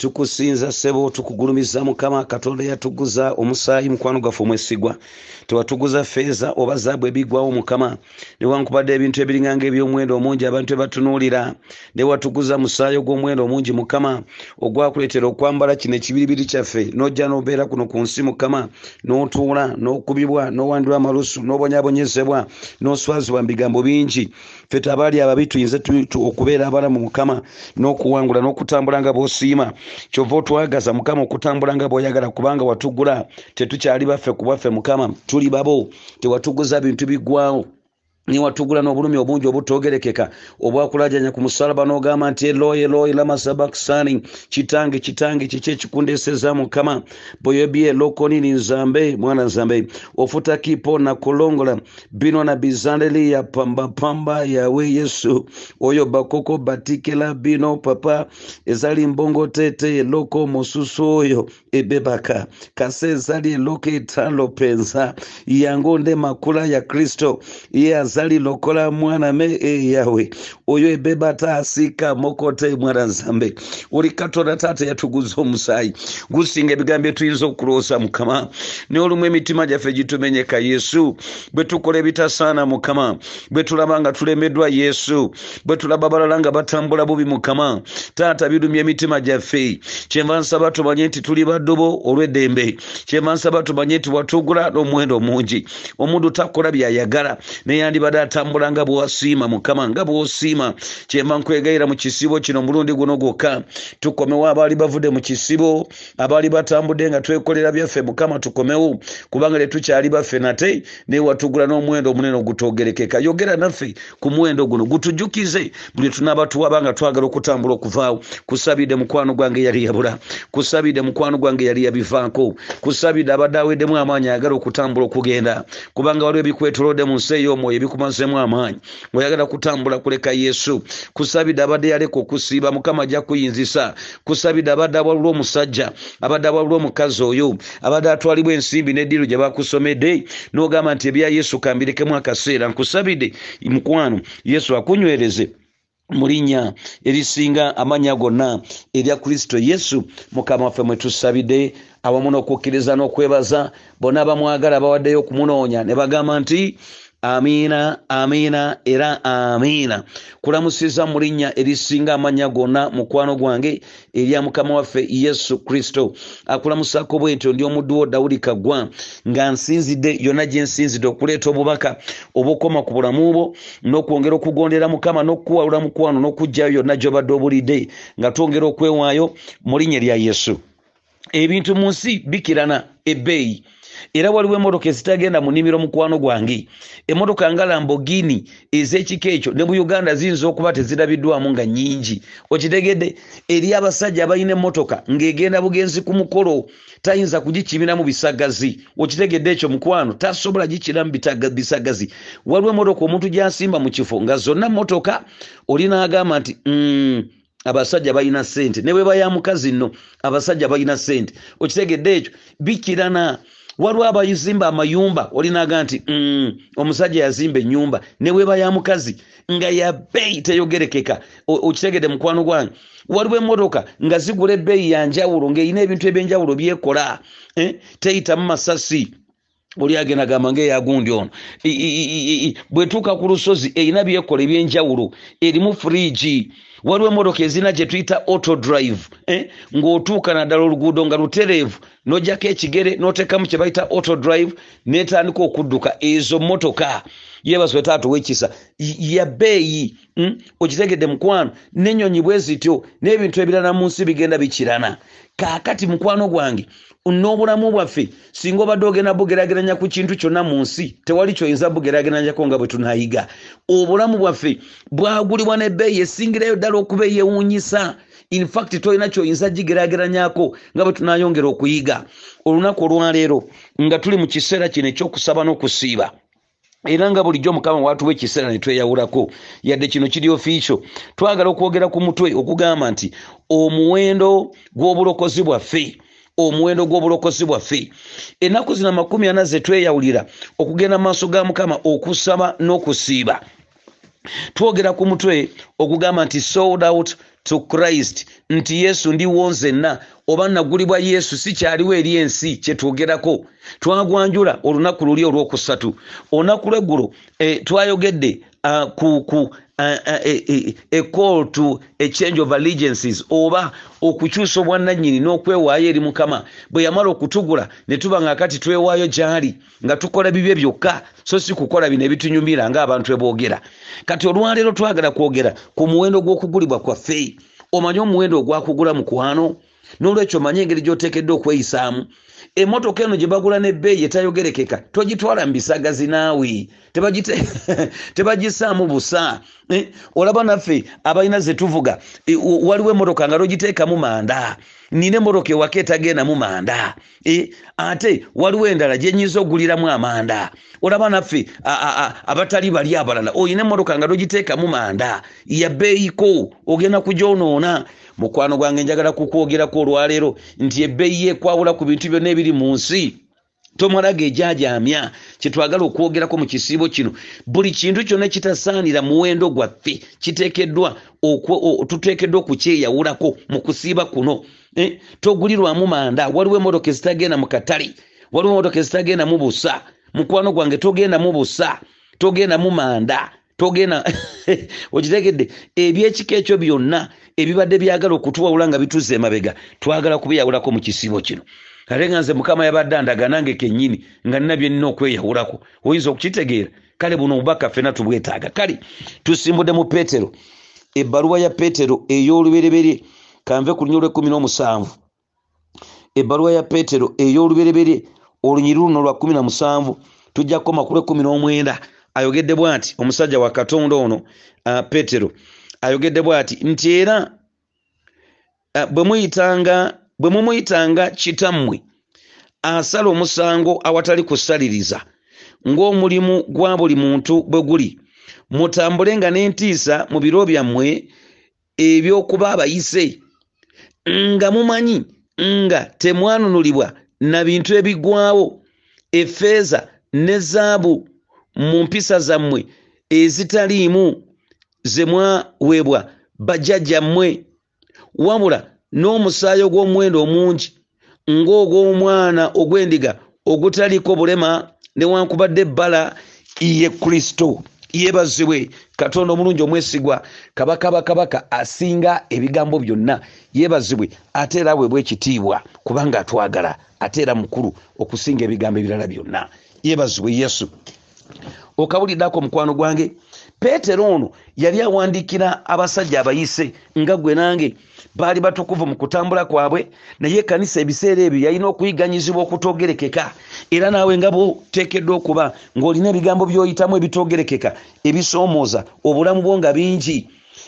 tukusinza ssebo tukugulumiza mukama katonda yatuguza omusaayi mukwano gwaffe omwesigwa. Tewatuguza feeza oba zaabu ebiggwawo mukama. Newankubadde ebintu ebiringanga ebyomuwendo omungi abantu ebatunuulira newatuguza musaayi ogw'omuwendo omungi mukama ogwakuleetera okwambala kino ekibiribiri kyaffe. Nojja nobeera kuno ku nsi mukama. N'otuula n'okubibwa n'owandibwa amalusu n'obonyabonyezebwa n'oswazibwa mu bigambo bingi ffe tabaali ababi tuyinze okubeera abalamu mukama n'okuwangula n'okutambula nga b'osiima kyova otwagaza mukama okutambula nga bw'oyagala kubanga watugula tetukyali baffe ku bwaffe mukama tuli babo tewatuguza bintu biggwawo niwatugula n'obulumi obungi obutogerekeka. Obwakulajanya ku musalaba n'ogamba nti eloyi eloyi lamasabakisani kitange kitange kiki ekikundeseza mukama? Boyobye lokonini nzambe mwana nzambe. Ofuta kipo na kulongola. Bino na bizandeli ya pambapamba yawe yesu. Oyo bakoko batikela bino papa. Ezali mbongo tete eloko mosusu oyo ebebaka. Kase ezali eloko etalo penza yango nde makula ya kristo. Ye azali lokola mwana me e yawe oyo ebeba taasika mokote mwana nzambe. Oli katonda taata yatuguza omusaayi gusinga ebigambo byetuyinza okuloosa mukama. Naye olumu emitima gyaffe gitumenyeka yesu. Bwe tukola ebitasaana mukama. Bwe tulaba nga tulemeddwa yesu. Bwe tulaba balala nga batambula bubi mukama. Taata birumya emitima gyaffe kyenva nsaba tumanye nti tuli baddobo olw'eddembe kyenva nsaba tumanye nti watugula n'omuwendo omungi omuntu takola byayagala neyandibadde atambula nga bw'osiima mukama nga bwosiima kyemba nkwegayira mu kisibo kino omulundi guno gwokka. Tukomewo abaali bavudde mu kisibo abaali batambudde nga twekolera byaffe mukama tukomewo. Kubanga tetukyali baffe nate naye watugula n'omuwendo omunene ogutogerekeka. Yogera naffe ku muwendo guno gutujjukize buli tunaaba tuwaba nga twagala okutambula okuvaawo. Kusabidde mukwano gwange yali yabula. Kusabidde mukwano gwange yali yabivaako. Kusabidde abadde aweddemu amaanyi ayagala okutambula okugenda. Kubanga waliwo ebikwetolodde mu nsi ey'omwoyo ebikumazeemu amaanyi oyagala kutambula kuleka yesu. Kusabidde abadde yaleka okusiiba mukama ajja kuyinzisa. Kusabidde abadde awalula omusajja abadde awalula omukazi oyo abadde atwalibwa ensimbi neddiiro gye bakusomedde n'ogamba nti ebya yesu kambirekemu akaseera. Nkusabidde mukwano yesu akunywereze mu linnya erisinga amannya gonna erya kristo yesu. Mukama waffe mwe tusabidde awamu n'okukkiriza n'okwebaza bonna bamwagala bawaddeyo okumunoonya ne bagamba nti amiina amiina era amiina kulamusiza mu linnya erisinga amannya gonna mukwano gwange erya mukama waffe yesu kristo. Akulamusako bwe nti ndi omudduwo dawudi kaggwa nga nsinzidde yonna gye nsinzidde okuleeta obubaka obukoma ku bulamu bwo n'okwongera okugondera mukama n'okuwalula mukwano n'okugjayo yonna gyobadde obulidde nga twongera okwewaayo mu linnya erya yesu. Ebintu mu nsi bikirana ebbeeyi era waliwo emotoka ezitagenda mu nnimiro mukwano gwange. Emotoka nga lambogini ez'ekika ekyo ne mu uganda ziyinza okuba tezirabiddwamu nga nyingi okitegedde eri abasajja abalina emotoka ng'egenda bugenzi ku mukolo tayinza kugikibiramu bisagazi. Okitegedde ekyo mukwano tasobola gikiramu bisagazi. Waliwo emotoka omuntu gyasimba mu kifo nga zonna motoka olinaagamba nti mm, abasajja balina sente ne bwe baya mukazi nno abasajja balina sente okitegedde ekyo bikirana waliwo abayizimba amayumba olinaga nti mm, omusajja yazimba enyumba neweba ya mukazi nga ya bbeeyi teyogerekeka. Okitegedde mukwano gwange. Waliwo emotoka nga zigula ebbeeyi yanjawulo ngaerina ebintu ebyenjawulo byekola eh? teyitamu masasi. Oli agenda gamba ngaeyagundi ono. Bwetuuka ku lusozi erina byekola ebyenjawulo erimu furiji waliwo emotoka ezina gye tuyita auto drive eh? ng'otuuka naddala oluguudo nga lutereevu n'ojjako ekigere n'oteekamu kye bayita auto drive n'etandika okudduka ezo motoka yebaswe taata owekisa ya bbeeyi mm? okitegedde mukwano n'ennyonyi bwe zityo n'ebintu ebirala mu nsi bigenda bikirana. Kaakati mukwano gwange n'obulamu bwaffe singa obadde ogenda bugerageranya ku kintu kyonna mu nsi tewali kyoyinza bugerageranyako nga bwe tunayiga obulamu bwaffe bwagulibwa n'ebbeeyi esingirayo ddala okuba eyewuunyisa. Infact tolina kyoyinza gigerageranyako nga bwe tunayongera okuyiga. Olunaku olwaleero nga tuli mu kiseera kino ekyokusaba n'okusiiba era nga bulijjo mukama watuwa ekiseera netweyawulako yadde kino kiri ofiikyo twagala okwogera ku mutwe okugamba nti omuwendo gw'obulokozi bwaffe omuwendo gw'obulokozi bwaffe ennaku zino amakumi ana zetweyawulira okugenda mu maaso ga mukama okusaba n'okusiiba. Twogera ku mutwe okugamba nti sold out to christ nti yesu ndiwo nzenna oba nagulibwa yesu si kyaliwo eri ensi kyetwogerako twagwanjula olunaku luli olwokusatu. Olunaku lweggulo eh, twayogedde ku, a, to a change of allegiances oba okukyusa obwannannyini n'okwewaayo eri mukama. Bwe yamala okutugula ne tuba nga kati twewaayo gy'ali nga tukola bibye byokka so si kukola bino ebitunyumira ng'abantu ebogera kati olwaleero twagala kwogera ku muwendo gw'okugulibwa kwaffe omanyi omuwendo ogwakugula mu kwano n'olwekyo manye engeri gy'oteekeddwa okweyisaamu emotoka eno gye bagula n'ebbeeyi etayogerekeka togitwala mu bisagazi naawe tebagisaamu busa. Eh, olaba naffe abalina ze tuvuga eh, waliwo emotoka nga togiteekamu manda. Nina emotoka ewaka etagendamu manda. Eh, ate waliwo endala gyenyinza oguliramu amanda. Olaba naffe abatali bali abalala oyina emotoka nga togiteekamu manda. Yabbeeyiko ogenda kugyonoona mukwano gwange njagala kukwogerako olwaleero nti ebbeeyi yekwawula ku bintu byonna ebiri mu nsi. Tomalaga ejajamya kyetwagala okwogerako mu kisiibo kino. Buli kintu kyonna kitasaanira muwendo gwaffe kiteekeddwa tuteekeddwa okukyeyawulako mu kusiiba kuno. Eh, togulirwamu manda waliwo emotoka ezitagenda mu katale waliwo emotoka ezitagenda mu busa mukwano gwange togenda mu busa togenda mu manda togenda okitegedde ebyekika ekyo byonna ebibadde byagala okutuwawula nga bituze emabega twagala kubiyawulako mu kisiibo kino. Ate nga nze mukama yabadde andaga nange kennyini nga nina byenina okweyawulako. Oyinza okukitegeera? Kale buno obubaka ffena tubwetaaga. Kale tusimbudde mu peetero. Ebbaluwa ya peetero ey'olubereberye kanve ku lunya olwekumi n'omusanvu. Ebbaluwa ya peetero ey'olubereberye olunyiri luno lwa kumi na musanvu tujja kukoma ku lwekumi n'omwenda. Ayogedde bw ati omusajja wa katonda ono uh, peetero ayogedde bw ati nti era uh, bwe muyitanga bwe mumuyitanga kitammwe asala omusango awatali kusaliriza ng'omulimu gwa buli muntu bwe guli mutambule nga n'entiisa mu biro byammwe ebyokuba abayise nga mumanyi nga temwanunulibwa na bintu ebigwawo effeeza ne zaabu mu mpisa zammwe ezitaliimu ze mwaweebwa bajjajjammwe wabula n'omusaayi ogw'omuwendo omungi ng'ogw'omwana ogw'endiga ogutaliko bulema newankubadde ebbala ye kristo. Yeebazibwe katonda omulungi omwesigwa kabaka bakabaka asinga ebigambo byonna. Yeebazibwe ate era aweebwa ekitiibwa kubanga atwagala ate era mukulu okusinga ebigambo ebirala byonna. Yeebazibwe yesu. Okabuliddako mukwano gwange peetero ono yali awandiikira abasajja abayise nga gwe nange baali batukuvu mu kutambula kwabwe naye ekanisa ebiseera ebyo yalina okuyiganyizibwa okutogerekeka era naawe nga bwoteekeddwa okuba ng'olina ebigambo by'oyitamu ebitogerekeka ebisoomooza obulamu bwo nga bingi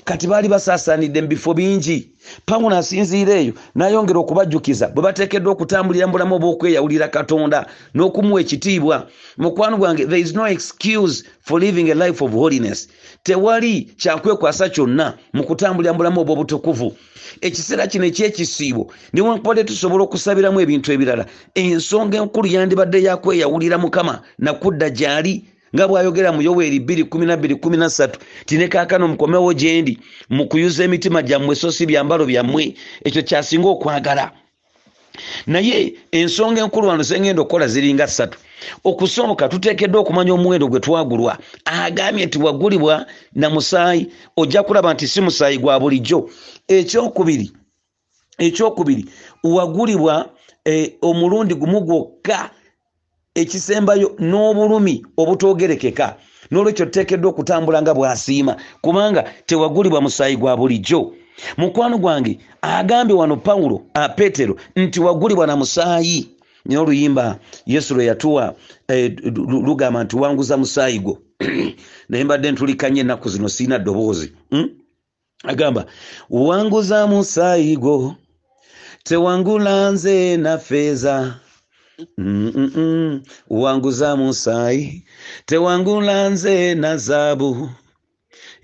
kati baali basaasaanidde mu bifo bingi. Pawulo asinziira eyo n'ayongera okubajjukiza. Bwe bateekeddwa okutambulira mu bulamu obw'okweyawulira katonda n'okumuwa ekitiibwa mukwano gwange there is no excuse for living a life of holiness. Tewali kyakwekwasa kyonna mu kutambulira mu bulamu obw'obutukuvu ekiseera kino ekyekisiibo newankubadde tusobola okusabiramu ebintu ebirala. Ensonga enkulu yandibadde yakweyawulira mukama nakudda gy'ali nga bwayogera mu yoweeri 213 tine kaakano mukomewo gyendi mu kuyuza emitima gyammwe so si byambalo byammwe ekyo kyasinga okwagala. Naye ensonga enkulu wano zengenda okukola ziringa ssatu. Okusooka tuteekeddwa okumanya omuwendo gwe twagulwa. Agambye nti wagulibwa na musaayi ojja kulaba nti si musaayi gwa bulijjo. Ekyokubiri ekyokubiri wagulibwa eh, omulundi gumu gwokka ekisembayo n'obulumi obutogerekeka. N'olwekyo tuteekeddwa okutambula nga bw'asiima kubanga tewagulibwa musaayi gwa bulijjo. Mukwano gwange agambye wano pawulo peetero nti wagulibwa na musaayi. Naye oluyimba yesu lwe yatuwa eh, lugamba nti wanguza musaayi gwo. Naye mbadde ntulikanye ennaku zino siina ddoboozi. Hmm? agamba wanguza musaayi gwo tewangula nze na feeza -mm. wanguza musaayi tewangula nze na zaabu.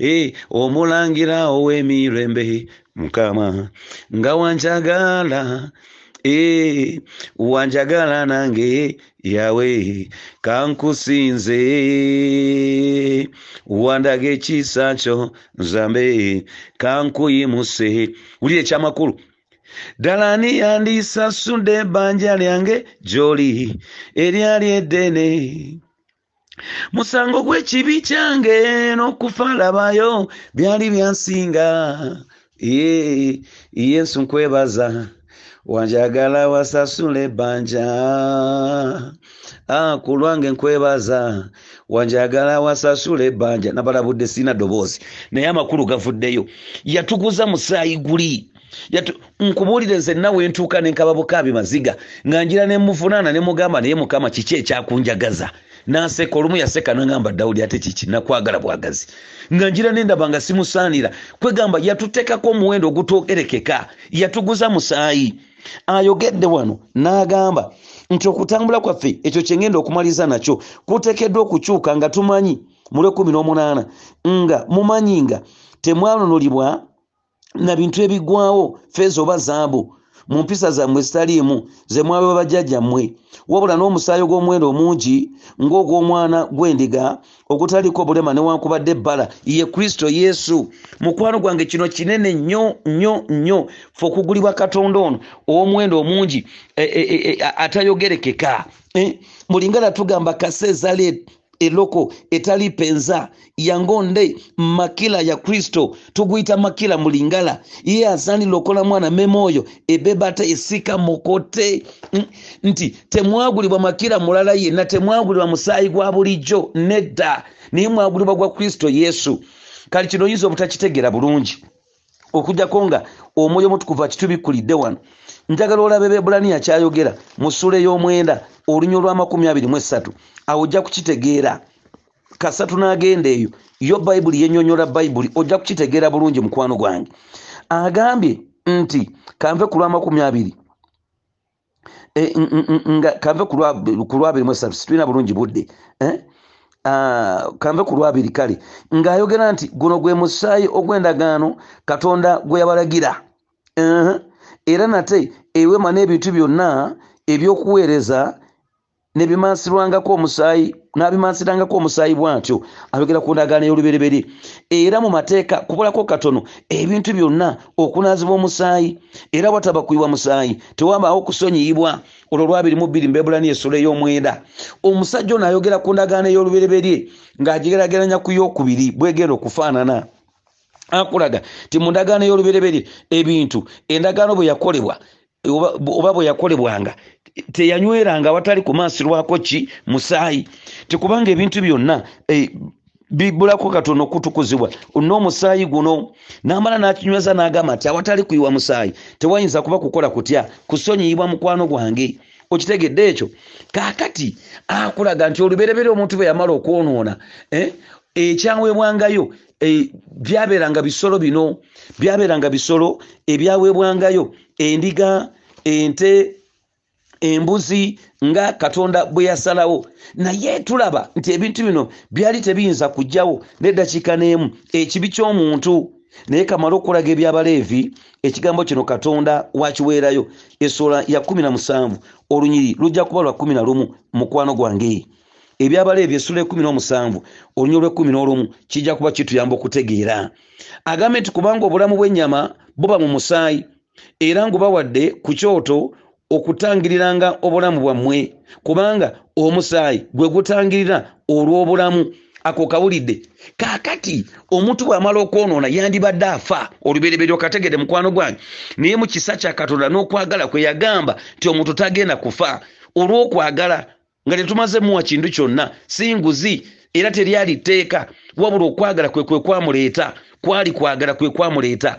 E, omulangira ow'emirembe mukama. Nga wanjagala e, wanjagala nange yawe. Kankusinze. Wandaga ekisa kyo nzambe. Kankuyimuse. Wulire ekyamakulu ddala niyandisasudde ebbanja lyange gy'oli. Eryali eddene musango gw'ekibi kyange n'okufa labayo byali byansinga. Ye yesu nkwebaza wanjagala wasasula ebbanja ah, ku lwange nkwebaza wanjagala wasasula ebbanja nabalabudde sirina ddoboozi naye amakulu gavuddeyo. Yatuguza musaayi guli nkubuulire nze nawe ntuuka nenkaba bukaabi maziga nga njira nemuvunaana nemugamba naye mukama kiki ekyakunjagaza? Naseka olumu yaseka nagamba dawudi ate kiki? Nakwagala bwagazi. Nga njira nendaba nga simusaanira kwegamba yatutekako omuwendo ogutwogerekeka yatuguza musaayi. Ayogedde wano n'agamba nti okutambula kwaffe ekyo kyengenda okumaliza nakyo kuteekeddwa okukyuka nga tumanyi mule 18 nga mumanyi nga temwanunulibwa na bintu ebigwawo feeza oba zaabu mu mpisa zammwe zitaliimu ze mwabe bajjajjammwe wabula n'omusaayi gw'omuwendo omungi ng'ogw'omwana gw'endiga ogutaliko bulema newankubadde ebbala ye kristo yesu. Mukwano gwange kino kinene nnyo nnyo nnyo fe okugulibwa katonda ono ow'omuwendo omungi e, e, e, atayogerekeka. Mulinga natugamba kase ezaali eloko etali penza yangonde makila ya kristo. Tuguyita makila mulingala. Iye asaanira okola mwana mema oyo ebebata esika mokote. Nti temwagulibwa makira mulala yenna temwagulibwa musaayi gwa bulijjo nedda. Naye mwagulibwa gwa kristo yesu. Kali kino oyinza obutakitegeera bulungi? Okujjako nga omwoyo omutukuvu akitubikulidde wano njagala olaba ebebulaniya kyayogera mu ssula ey'omwenda olunya olw'amakumi abiri mu esatu awo ojja kukitegeera. Kasatu n'agenda eyo. Yo bayibuli yenyonyola bayibuli ojja kukitegeera bulungi mukwano gwange. Agambye nti kanve ku lwamakumi abiri. E, nga kanve ku lwabiri mu esatu situlina bulungi budde. Eh? Uh, kanve ku lwabiri kale. Ng'ayogera nti guno gwe musaayi ogw'endagaano katonda gwe yabalagira. -huh. Era nate ewema n'ebintu byonna ebyokuweereza nebimansirwangako omusaayi nabimansirangako omusaayi bwatyo ayogera ku ndagaano ey'olubereberye. Era mu mateeka kubulako katono ebintu byonna okunaazibwa omusaayi era wataba kuyiwa musaayi tewabaawo kusonyiyibwa olwo lwabiri mu bbiri mbebulani esolo ey'omwenda. Omusajja ono ayogera ku ndagaano ey'olubereberye ng'agigerageranya ku yokubiri bwegenda okufaanana akulaga ti mu ndagaano ey'olubereberye ebintu endagaano bwe yakolebwa oba bwe yakolebwanga teyanyweranga awatali kumansirwako ki? Musaayi tekubanga ebintu byonna e, bibulako katono okutukuzibwa n'omusaayi guno namala nakinyweza n'agamba nti awatali kuyiwa musaayi tewayinza kuba kukola kutya? Kusonyiyibwa mukwano gwange. Okitegedde ekyo? Kaakati akulaga nti olubereberye omuntu bwe yamala okwonoona eh? ekyaweebwangayo e, byabeeranga bisolo bino byabeeranga bisolo ebyaweebwangayo endiga ente embuzi nga katonda bwe yasalawo. Naye tulaba nti ebintu bino byali tebiyinza kujjawo neddakiika n'emu ekibi ky'omuntu. Naye kamala okulaga ebyabaleevi ekigambo kino katonda wakiweerayo. Essola ya kumi na musanvu olunyiri lujja kuba lwa kumi na lumu mukwano gwange ebyabaleevi essula ekumi n'omusanvu olunyiri olw'ekumi n'olumu kijja kuba kituyamba okutegeera. Agambe nti kubanga obulamu bw'ennyama buba mu musaayi era ngubawadde ku kyoto okutangiriranga obulamu bwammwe kubanga omusaayi gwe gutangirira olw'obulamu ako kawulidde. Kaakati omuntu bw'amala okwonoona yandibadde afa olubereberye okategedde mukwano gwange naye mu kisa kya katonda n'okwagala kwe yagamba nti omuntu tagenda kufa olw'okwagala nga tetumaze muwa kintu kyonna si nguzi era teryali tteeka. Wabula okwagala kwe kwe kwamuleeta kwali kwagala kwe kwamuleeta.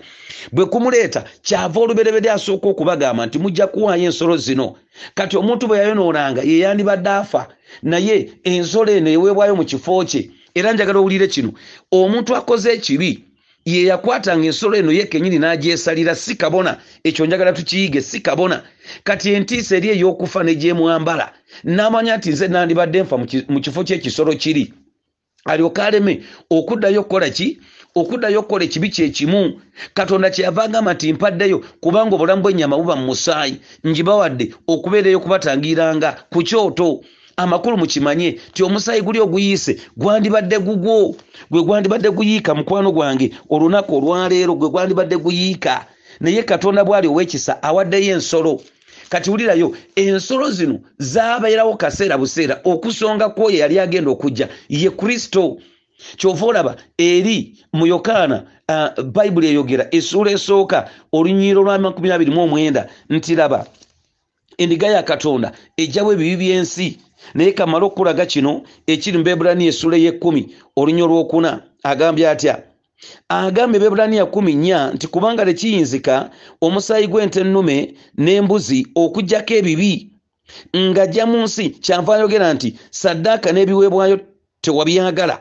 Bwe kumuleeta kyava olubereberye asooka okubagamba nti mujja kuwaayo ensolo zino. Kati omuntu bwe yayonoonanga ye yandibadde afa. Naye ensolo eno eweebwayo mu kifo kye era njagala owulire kino. Omuntu akoze ekibi ye yakwatanga ensolo eno ye kenyini n'agyesalira si kabona ekyo njagala tukiyige si kabona. Kati entiisa eri ey'okufa negyemwambala n'amanya nti nze nandibadde nfa mu kifo ky'ekisolo kiri. Alyoka aleme okuddayo okukola ki? Okuddayo okukola ekibi kyekimu katonda kyeyava agamba nti mpaddeyo kubanga obulamu bw'ennyama buba mu musaayi ngibawadde okubeerayo kubatangiranga ku kyoto amakulu mukimanye ti omusaayi guli oguyiise gwandibadde gugwo gwe gwandibadde guyiika mukwano gwange. Olunaku olwaleero gwe gwandibadde guyiika. Naye katonda bwali ow'ekisa awaddeyo ensolo. Kati wulirayo ensolo zino zabeerawo kaseera buseera. Okusonga kwoyo yali agenda okujja ye kristo. Kyova olaba eri mu yokaana uh, bayibuli eyogera essuula esooka olunyiiro lwa 29 nti laba endiga ya katonda ejjawo ebibi by'ensi naye kamala okulaga kino ekiri mu bebulaniya essuula y'ekkumi olunyo olwokuna agambye atya? Agambye bebulaniya kumi nnya nti kubanga tekiyinzika omusaayi gw'ente ennume n'embuzi okugjako ebibi ng'ajja mu nsi kyanva ayogera nti saddaaka n'ebiweebwayo tewabyagala.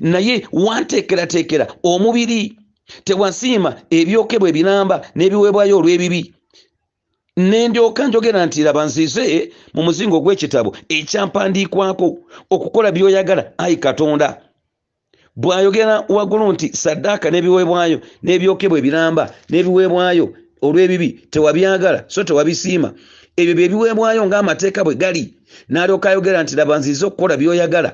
Naye wanteekerateekera omubiri tewasiima ebyokebwa ebiramba n'ebiweebwayo olw'ebibi nendyoka njogera nti laba nzize mu muzingo gw'ekitabo ekyampandiikwako okukola by'oyagala. Ayi katonda bw'ayogera waggulu nti saddaaka n'ebiweebwayo n'ebyokebwa ebiramba n'ebiweebwayo olw'ebibi tewabyagala so tewabisiima. Ebyo bye biweebwayo ng'amateeka bwe gali. N'alyoka ayogera nti laba nzize okukola by'oyagala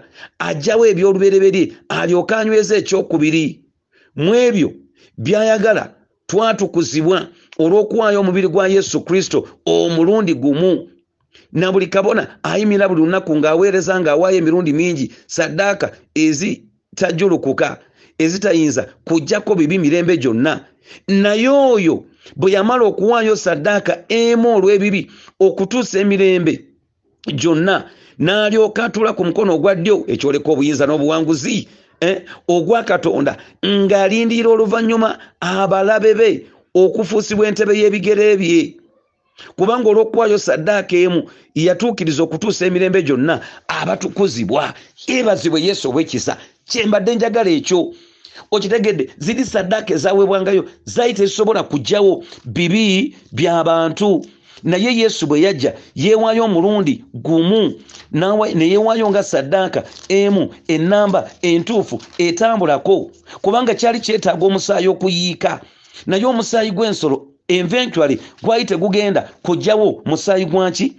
ajjawo eby'olubereberye alyoka anyweza ekyokubiri. Mu ebyo by'ayagala twatukuzibwa olw'okuwaayo omubiri gwa yesu kristo omulundi gumu na buli kabona ayimira buli lunaku ng'aweereza ng'awaayo emirundi mingi saddaaka ezitajulukuka ezitayinza kujjako bibi mirembe gyonna. Naye oyo bwe yamala okuwaayo saddaaka emu olw'ebibi okutuusa emirembe gyonna n'alyoka atula ku mukono ogwa ddyo ekyoleka obuyinza n'obuwanguzi eh, ogwa katonda ng'alindirira oluvannyuma abalabe be okufuusibwa entebe y'ebigere bye. Kubanga olw'okuwaayo saddaaka emu yatuukiriza okutuusa emirembe gyonna abatukuzibwa yeebazibwe yesu ow'ekisa kyembadde njagala ekyo. Okitegedde ziri saddaaka ezaweebwangayo zaali tezisobola kugjawo bibi by'abantu naye yesu bwe yajja yeewaayo omulundi gumu neyeewaayo nga saddaaka emu enamba entuufu etambulako. Kubanga kyali kyetaaga omusaayi okuyiika naye omusaayi gw'ensolo eventually gwali tegugenda kujjawo musaayi gwaki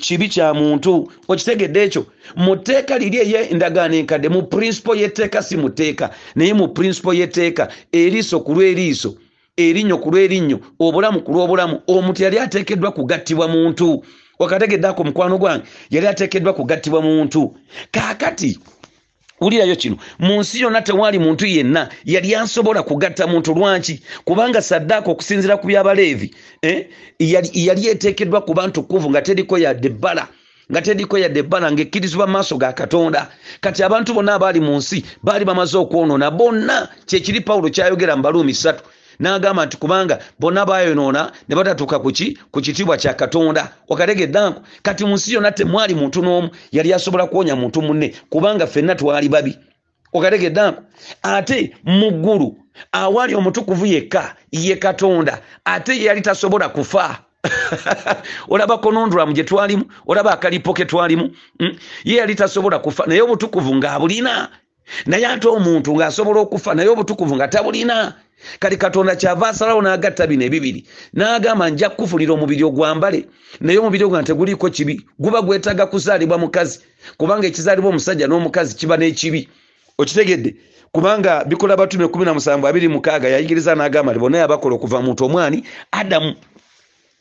kibi kya muntu. Okitegedde ekyo? Mu tteeka liri ey'endagaano enkadde mu prinsipo y'etteeka si mu tteeka. Naye mu prinsipo y'etteeka eriiso ku lw'eriiso erinnyo ku lw'erinnyo obulamu ku lw'obulamu omuntu yali ateekeddwa kugattibwa muntu. Wakategedde ako mukwano gwange yali ateekeddwa kugattibwa muntu. Kaakati wulirayo kino mu nsi yonna tewaali muntu yenna yali asobola kugatta muntu lwaki? Kubanga saddaaka okusinziira ku byabaleevi eh, yali eteekeddwa ku bantu kuvu nga teriko yadde bbala nga teriko yadde ebbala ng'ekkirizibwa mu maaso ga katonda. Kati abantu bonna abaali mu nsi baali bamaze okwonoona bonna kyekiri pawulo kyayogera mu baluumi ssatu n'agamba nti kubanga bonna bayonoona ne batatuuka kuki ku kitiibwa kya katonda. Wakategeddanko kati mu nsi yonna temwali muntu n'omu yali asobola kuwonya muntu munne kubanga ffenna twali babi. Wakategeddanko ate mu ggulu awaali omutukuvu yekka ye katonda ate yali tasobola kufa. Olaba konondulamu gye twalimu olaba akalipo ke twalimu mm? ye yali tasobola kufa naye obutukuvu ng'abulina naye ate omuntu ng'asobola okufa naye obutukuvu nga tabulina kati katonda kyava asalawo n'agatta bino ebibiri n'agamba nja kufulira omubiri ogwambale. Naye omubiri ogwa teguliiko kibi guba gwetaaga kuzaalibwa mukazi kubanga ekizaalibwa omusajja n'omukazi kiba n'ekibi. Okitegedde kubanga bikola batume 17 yayigiriza n'agamba nti bonna yabakola okuva muntu omwani adamu.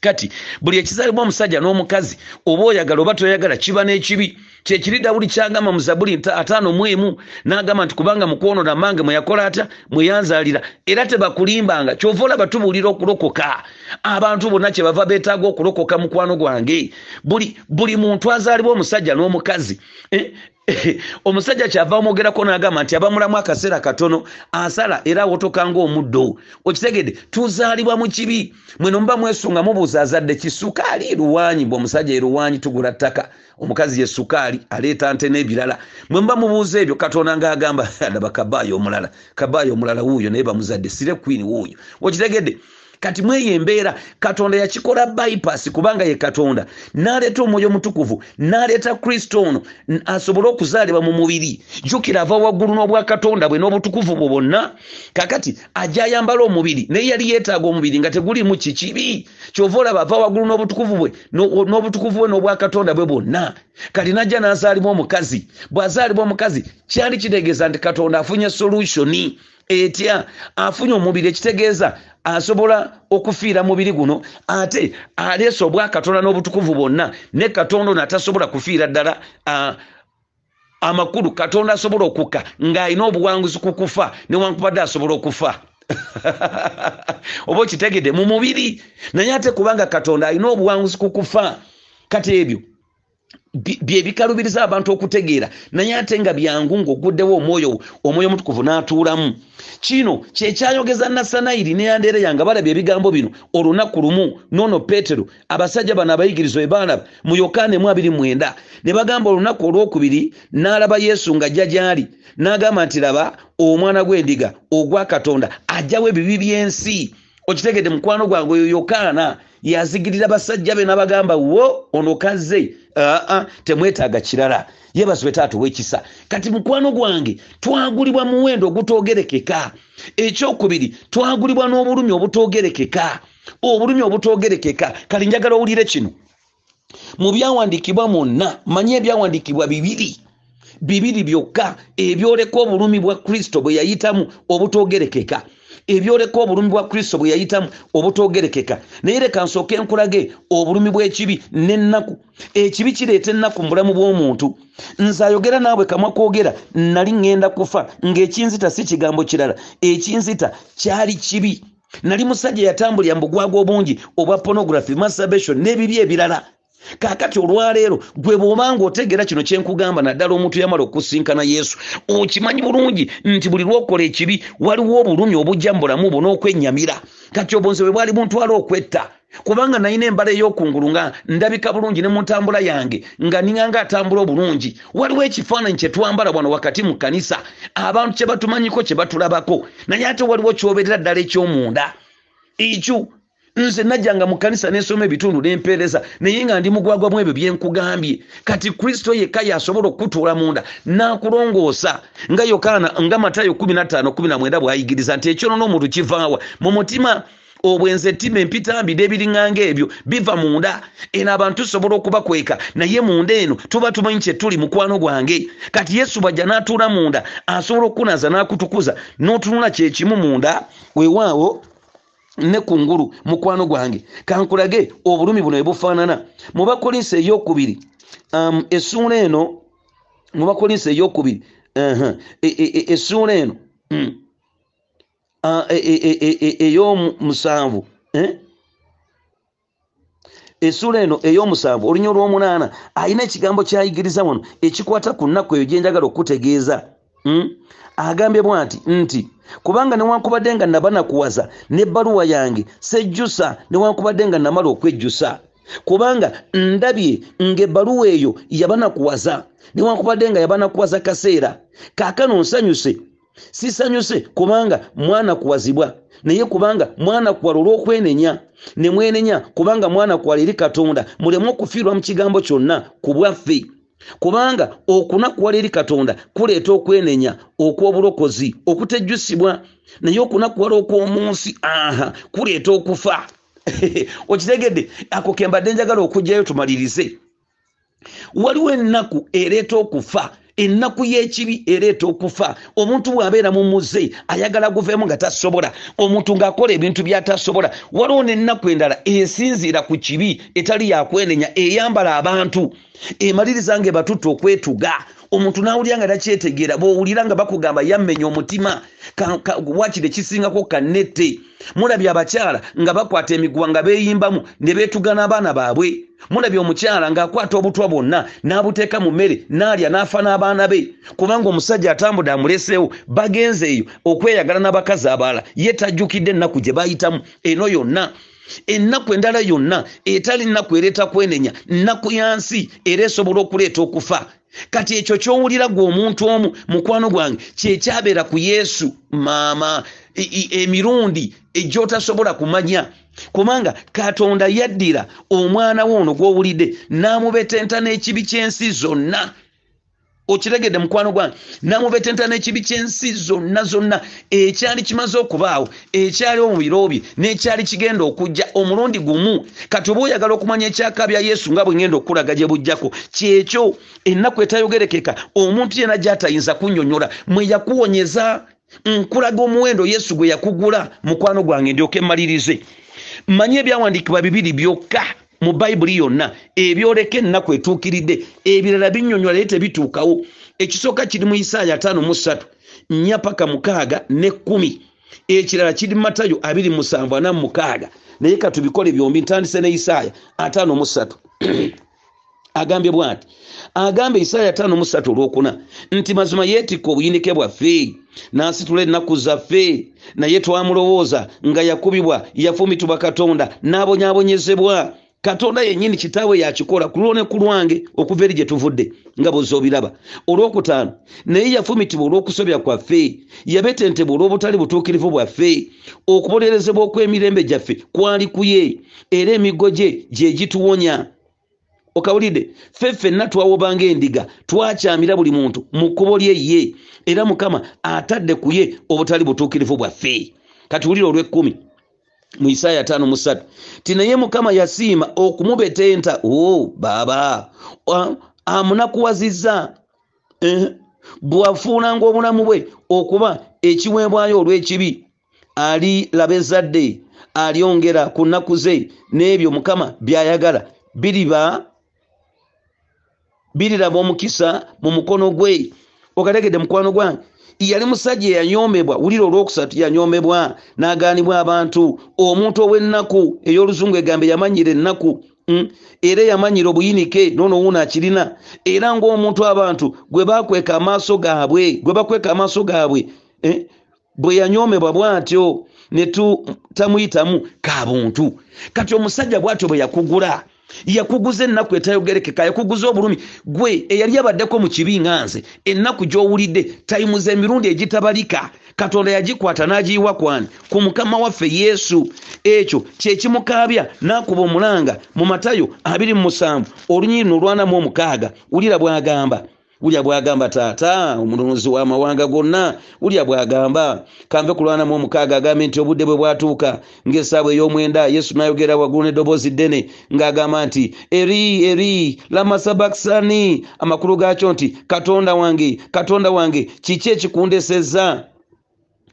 Kati buli ekizaalibwa omusajja n'omukazi oba oyagala oba toyagala kiba n'ekibi kyekiri dawudi kyagamba mu zabuli ataano mu emu n'agamba nti kubanga mukwonona mange mweyakola atya mweyanzaalira era tebakulimbanga kyova olaba tubuulira okulokoka. Abantu bonna kyebava beetaaga okulokoka mukwano gwange. Buli, buli muntu azaalibwa omusajja n'omukazi eh? omusajja kyava omwogerako n'agamba nti abamulamu akaseera katono asala era awotoka ngaomuddo okitegedde tuzaalibwa mu kibi. Mweno muba mwesunga mubuuza azadde kisukaali luwanyi? Bwe omusajja eruwanyi tugula ttaka omukazi ye sukaali aleeta nte n'ebirala mwe muba mubuuza ebyo katonda ngaagamba laba kabaayo omulala kabaayo omulala wuuyo naye bamuzadde sire queen wuuyo. Okitegedde kati mweyo embeera katonda yakikola bypass kubanga ye katonda. N'aleeta omwoyo omutukuvu n'aleeta kristo ono asobole okuzaalibwa mu mubiri. Jjukira ava waggulu n'obwakatonda bwe n'obutukuvu bwe bwonna. Kakati ajja ayambala omubiri naye yali yeetaaga omubiri nga tegulimu kikibi. Kyova olaba ava waggulu n'obutukuvu bwe no- n'obutukuvu bwe n'obwakatonda bwe bwonna. Kati najja n'azaalibwa omukazi. Bw'azaalibwa omukazi kyali kitegeeza nti katonda afunye solutioni etya afunye omubiri ekitegeeza asobola okufiira mubiri guno ate aleesa obwakatonda n'obutukuvu bwonna ne katonda ono atasobola kufiira ddala amakulu katonda asobola okukka ng'alina obuwanguzi ku kufa newankubadde asobola okufa. Oba okitegedde mu mubiri naye ate kubanga katonda alina obuwanguzi ku kufa kati ebyo bye bikalubiriza abantu okutegeera. Naye ate nga byangu ng'oguddewo omwoyo omwoyo omutukuvu n'atuulamu. Kino kyekyayogeza nasanayiri neyandeera nga balabye ebigambo bino. Olunaku lumu noono peetero abasajja bano abayigiriza bwe baalaba mu yokaana emu abiri mwenda ne bagamba olunaku olwokubiri n'alaba yesu ng'ajja gy'ali. N'agamba nti laba omwana gw'endiga ogwa katonda ajjawo ebibi by'ensi. Okitegedde mukwano gwange oyo yokaana yazigirira basajja be n'abagamba wo ono kazze aa temwetaaga kirala. Yebazibwe taata ow'ekisa. Kati mukwano gwange twagulibwa muwendo ogutoogerekeka. Ekyokubiri twagulibwa n'obulumi obutoogerekeka. Obulumi obutoogerekeka. Kale njagala owulire kino. Mu byawandiikibwa mwonna manye ebyawandiikibwa bibiri. Bibiri byokka ebyoleka obulumi bwa kristo bwe yayitamu obutoogerekeka ebyoleka obulumi bwa kristo bwe yayitamu obutoogerekeka naye leka nsooke nkulage obulumi bw'ekibi n'ennaku. Ekibi kireeta ennaku mu bulamu bw'omuntu. Nze ayogera naabwe kamwa koogera nali ŋŋenda kufa ng'ekinzita si kigambo kirala. Ekinzita kyali kibi. Nali musajja yatambulira mu bugwagwa obungi obwa pornography masturbation n'ebibi ebirala kaakati olwaleero gwe bw'obanga otegeera kino kyenkugamba naddala omuntu yamala okusinkana yesu okimanyi bulungi nti buli lwokola ekibi waliwo obulumi obujja mu bulamu bwo n'okwennyamira kati obunze bwe bwali buntwala okwetta. Kubanga nalina embala ey'okungulu nga ndabika bulungi ne mu ntambula yange nga ninganga atambula obulungi. Waliwo ekifaananyi kye twambala wano wakati mu kanisa abantu kye batumanyiko kye batulabako. Naye ate waliwo kyoberera ddala eky'omunda. Ekyo nze najjanga mu kanisa nensoma ebitundu nempeereza naye nga ndi mugwagwamu ebyo byenkugambye kati kristo yekka yasobola okutuula munda n'akulongoosa. Nga yokaana nga matayo 15 bwayigiriza nti ekyonoona omuntu kivaawa mu mutima obwenze ettima empitambi n'ebiriŋŋanga ebyo biva munda. Eno abantu tusobola okubakweka naye munda eno tuba tumanyi kyetuli mukwano gwange. Kati yesu bwajja n'atuula munda asobola okukunaza n'akutukuza n'otunula kyekimu munda weewaawo ne kungulu mukwano gwange kankulage obulumi buno ebufaanana mu bakolinsi eyokubiri um, essuula eno mu bakolinsi eyokubiri uh-huh. essuula eno mm. ey'omusanvu eh? essuula eno ey'omusanvu olunya olw'omunaana alina ekigambo kyayigiriza wano ekikwata ku nnaku eyo gyenjagala okutegeeza mm? Agambye bwati nti kubanga newankubadde nga nabanakuwaza n'ebbaluwa yange sejjusa newankubadde nga namala okwejjusa. Kubanga ndabye ng'ebbaluwa eyo yabanakuwaza newankubadde nga yabanakuwaza kaseera. Kaakano nsanyuse sisanyuse kubanga mwana kuwazibwa naye kubanga mwana kuwala olw'okwenenya ne mwenenya kubanga mwana kuwala eri katonda muleme okufiirwa mu kigambo kyonna ku bwaffe kubanga okunakuwala eri katonda kuleeta okwenenya okw'obulokozi okutejjusibwa. Naye okunakuwala okw'omunsi aha kuleeta okufa. Okitegedde ako kembadde njagala okugjayo tumalirize. Waliwo ennaku ereeta okufa ennaku y'ekibi ereeta okufa. Omuntu bw'abeera mu muze ayagala guveemu nga tasobola. Omuntu ng'akola ebintu by'atasobola. Waliwo n'ennaku endala esinziira ku kibi etali yakwenenya eyambala abantu. Emaliriza nga ebatutte okwetuga. Omuntu n'awulira nga takyetegeera bw'owulira nga bakugamba yammenya omutima. Wakiri ekisingako kannette. Mulabye abakyala nga bakwata emiguwa nga beeyimbamu ne beetuga n'abaana baabwe mulabye omukyala ng'akwata obutwa bwonna n'abuteeka mu mmere n'alya n'afa n'abaana be. Kubanga omusajja atambudde amuleseewo bagenze eyo okweyagala n'abakazi abalala. Ye tajjukidde ennaku gye bayitamu eno yonna. Ennaku endala yonna etali nnaku ereeta kwenenya nnaku ya nsi era esobola okuleeta okufa. Kati ekyo kyowulira gwe omuntu omu mukwano gwange kyekyabeera ku yesu maama emirundi egyotasobola kumanya. Kubanga katonda yaddira omwana we ono gw'owulidde n'amubetenta n'ekibi ky'ensi zonna. Okiregedde mukwano gwange namubetenta n'ekibi ky'ensi zonna zonna. Ekyali kimaze okubaawo ekyaliwo mu biro bye n'ekyali kigenda okujja omulundi gumu. Kati oba oyagala okumanya ekyaka bya yesu nga bwe ngenda okukulaga gye bujjako kyekyo ennaku etayogerekeka omuntu yena gy'atayinza kunnyonnyola mwe yakuwonyeza nkulaga omuwendo yesu gwe yakugula mukwano gwange ndyoke mmalirize. Manye ebyawandiikibwa bibiri byokka mu bayibuli yonna ebyoleka ennaku etuukiridde ebirala binnyonnyola naye tebituukawo ekisooka kiri mu isaaya 53 nnya paka mukaaga ne kkumi. Ekirala kiri matayo 27 naye katubikole byombi ntandise ne isaaya 53 agambye bwati agamba isaaya 53 olwokuna nti mazima yeetikka obuyinike bwaffe n'asitula ennaku zaffe naye twamulowooza nga yakubibwa yafumitibwa katonda n'abonyaabonyezebwa katonda yennyini kitaawe yakikola ku lwo ne ku lwange okuva eri gye tuvudde nga bwozza obiraba olwokutaano naye yafumitibwa olw'okusobya kwaffe yabetentebwa olw'obutali butuukirivu bwaffe okubonerezebwa okw'emirembe gyaffe kwali ku ye era emiggo gye gye gituwonya okawulidde ffe ffenna twawobanga endiga twakyamira buli muntu mu kkubo lye ye era mukama atadde ku ye obutali butuukirivu bwaffe. Kati wulira olw'ekkumi mu isaaya tano musatu ti naye mukama yasiima okumubetenta o baaba amunakuwazizza eh, bwafuulanga obulamu bwe okuba ekiweebwayo olw'ekibi. Aliraba ezadde alyongera ku nnaku ze n'ebyo mukama byayagala. Biriba biriraba omukisa mu mukono gwe. Okategedde mukwano gwange. Yali musajja eyanyoomebwa wulira olwokusatu yanyoomebwa n'agaanibwa abantu. Omuntu ow'ennaku ey'oluzungu egambe yamanyira ennaku mm, era yamanyira obuyinike noono wuuno akirina. Era ng'omuntu abantu gwe bakweka amaaso gaabwe gwe bakweka amaaso gaabwe eh, bwe yanyoomebwa bw'atyo ne tamuyitamu kabuntu kati omusajja bw'atyo bwe yakugula yakuguza ennaku etayogerekeka yakuguza obulumi. Gwe eyali abaddeko mu kibi nga nze ennaku gy'owulidde tayimuza emirundi egitabalika katonda yagikwata n'agiyiwa kwani ku mukama waffe yesu. Ekyo kyekimukaabya n'akuba omulanga mu matayo 27 olunyirino olwanamu omukaaga wulira bw'agamba wulya bwagamba taata omununuzi w'amawanga gonna wulya bwagamba. Kanve kulwanamu omukaaga agambe nti obudde bwe bwatuuka ng'essaawa ey'omwenda yesu n'ayogera waggulu n'eddoboozi ddene ng'agamba nti eri eri lamasabakisani. Amakulu gaakyo nti katonda wange katonda wange kiki ekikundesezza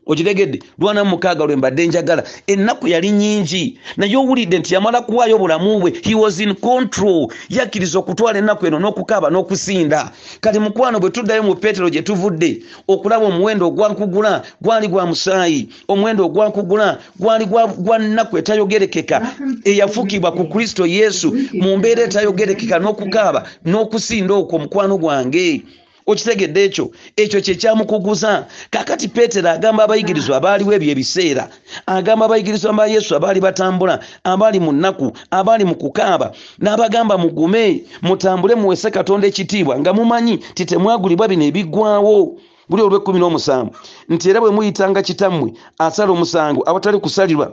okitegedde lwana mukaaga lwe mbadde njagala. Ennaku yali nyingi naye owulidde nti yamala kuwaayo obulamu bwe he was in control. Yakkiriza okutwala ennaku eno n'okukaaba n'okusinda. Kati mukwano bwe tuddayo mu peetero gye tuvudde okulaba omuwendo ogwankugula gwali gwa musaayi. Omuwendo ogwankugula gwali gwa nnaku etayogerekeka eyafukibwa ku kristo yesu. Mu mbeera etayogerekeka n'okukaaba n'okusinda okwo mukwano gwange okitegedde ekyo. Ekyo kyekyamukuguza kakati peetero agamba abayigirizwa abaaliwo ebyo ebiseera agamba abayigirizwa ba yesu abaali batambula abaali mu nnaku abaali mu kukaaba n'abagamba mugume mutambule muwese katonda ekitiibwa nga mumanyi ti temwagulibwa bino ebiggwawo buli olw'ekkumi n'omusanvu. Nti era bwe muyitanga kitammwe asala omusango awatali kusalirwa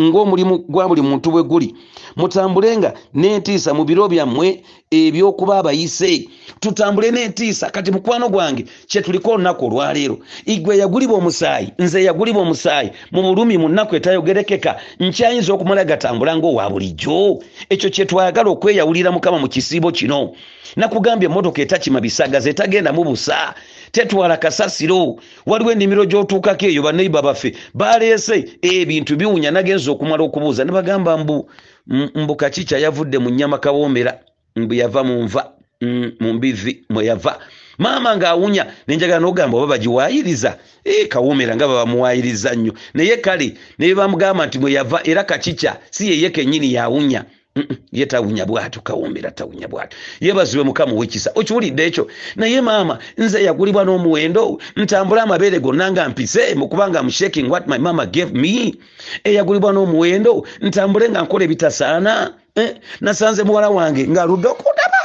ng'omulimu gwa buli muntu bwe guli. Mutambulenga n'entiisa mu biro byammwe ebyokuba abayise. Tutambule n'entiisa kati mukwano gwange kyetuliko olunaku olwaleero. Igwe yagulibwa omusaayi nze yagulibwa omusaayi mu bulumi mu nnaku etayogerekeka nkyayinza okumala gatambula ng'owa bulijjo. Ekyo kyetwagala okweyawulira mukama mu kisiibo kino. Nakugambye emmotoka etakima bisagaza etagenda mu busa tetwala kasasiro. Waliwo ennimiro gy'otuukako eyo baneiba baffe baleese ebintu biwunya nagenza okumala okubuuza. Ne bagamba mbu mbu kakica yavudde mu nnyama kawoomera mbu yava mu nva mu mbivi mwe yava. Maama ng'awunya nenjagala n'ogamba oba bagiwaayiriza? E kawoomera nga babamuwaayiriza nnyo. Naye kale naye bamugamba nti mwe yava era kakica si yeye kennyini yawunya ye tawunya bwatyo kawombera tawunya bwatyo yebaziwe mukama owekisa okiwulidde ekyo? Naye maama nze yagulibwa n'omuwendo ntambula amabeere gonna nga mpise mukubanga mushaking what my mama gave me. Eyagulibwa n'omuwendo ntambule nga nkola ebitasaana. Eh? nasanze muwala wange ng'aludde okundaba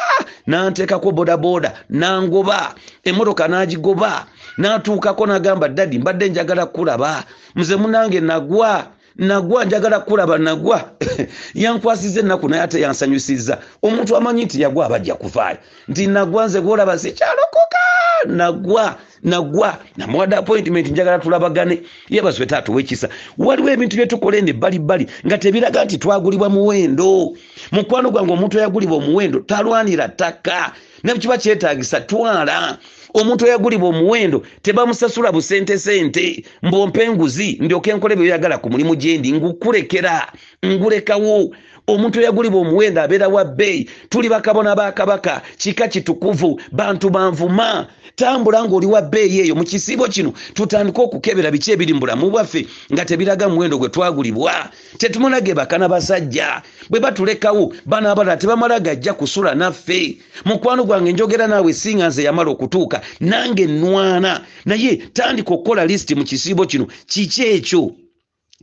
nanteekako bodaboda nangoba. Emmotoka n'agigoba. N'atuukako n'agamba dadi mbadde njagala kulaba. Nze munange nagwa nagwa njagala kulaba nagwa. Yankwasiza ennaku naye ate yansanyusiza omuntu amanyi nti yagwa abajja kuvaayo. Nti nagwa nze gwolaba sikyalokoka nagwa nagwa. Namuwadde appointment njagala tulabagane. Yebazwe taata owekisa waliwo ebintu byetukola eno ebbalibbali nga tebiraga nti twagulibwa muwendo. Mukwano gwange omuntu eyagulibwa omuwendo talwanira ttaka. Nekiba kyetagisa twala omuntu eyagulibwa omuwendo tebamusasula busente sente mbompa enguzi ndyoke nkole byoyagala ku mulimu gyendi ngukulekera ngulekawo omuntu eyagulibwa omuwendo abeera wa bbeeyi tuli bakabona ba kabaka kika kitukuvu bantu banvuma. Tambula ngaoli wa bbeeyi eyo mu kisiibo kino tutandike okukebera biki ebiri mu bulamu bwaffe nga tebiraga muwendo gwe twagulibwa. Tetumunage bakana basajja bwe batulekawo bana abalala tebamala gajja kusula naffe. Mukwano gwange njogera naawe singa nze yamala okutuuka nange nwana naye tandika okukola lisiti mu kisiibo kino kiki ekyo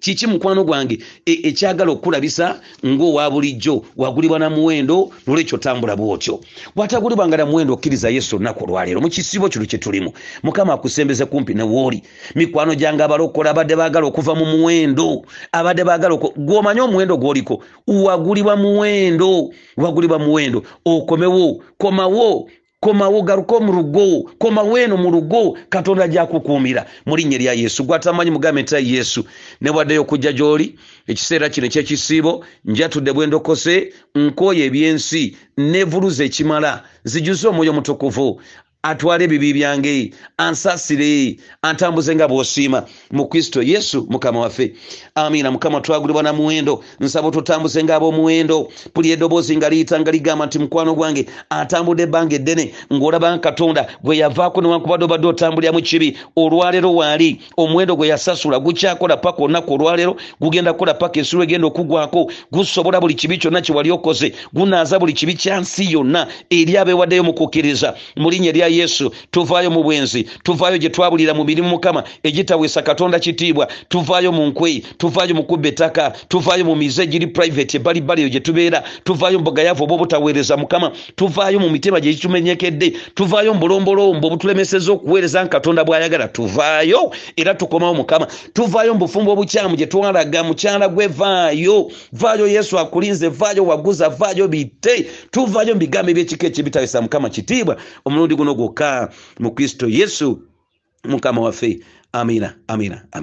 kiki mukwano gwange? Ekyagala e, okulabisa ngaowa bulijjo wagulibwa na muwendo nolwekyo tambula bwotyo. Bwatagulibwanga na muwendo okkiriza yesu olunaku olwaleero mu kisiibo kino kyetulimu mukama akusembeze kumpi newooli mikwano gyange abalokola abadde baagala okuva mu muwendo abadde baagala gwomanyi omuwendo gwoliko? Wagulibwa muwendo wagulibwa muwendo. Okomewo komawo komawo garuka mu rugo komawo eno mu rugo katonda gyakukuumira. Mu linnya erya yesu. Gwatamanyi mugambe nti yesu. Newaddeyo okujja gy'oli ekiseera kino ekyekisiibo njatudde bwendokose nkooye ebyensi nevuluza ekimala zijuse omwoyo mutukuvu atwale ebibi byange ansasire antambuze nga bwosiima. Mu kristo yesu mukama waffe. Amiina mukama twagulibwa na muwendo nsaba tutambuze nga ab'omuwendo. Puli eddoboozi nga liyita nga ligamba nti mukwano gwange atambudde ebbanga eddene ng'olaba katonda gwe yavaako newankubadde obadde otambuliramu kibi. Olwaleero waali omuwendo gwe yasasula gukyakola paka olunaku olwaleero gugenda kukola paka ensulo egenda okugwako gusobola buli kibi kyonna kye wali okoze gunaaza buli kibi kya nsi yonna eri abeewaddeyo mu kukkiriza mu linnya erya yesu tuvaayo mu bwenzi tuvaayo gye mukama egitaweesa katonda kitiibwa tuvaayo mu nkweyi tuvaayo ettaka tuvaayo mu egiri private ebbalibbali eyo gye tubeera tuvaayo oba obutaweereza mukama tuvaayo mu mitema gye gitumenyekedde obutulemeseza okuweereza katonda bw'ayagala tuvaayo era tukomawo mukama tuvaayo mu obukyamu gye mukyala gwe vaayo vaayo yesu akulinze vaayo waguza vaayo bite tuvaayo mu ebyekika ekibitawesa mukama kitiibwa. Omulundi guno gwokka mukristo yesu mukama waffe amina amina, amina.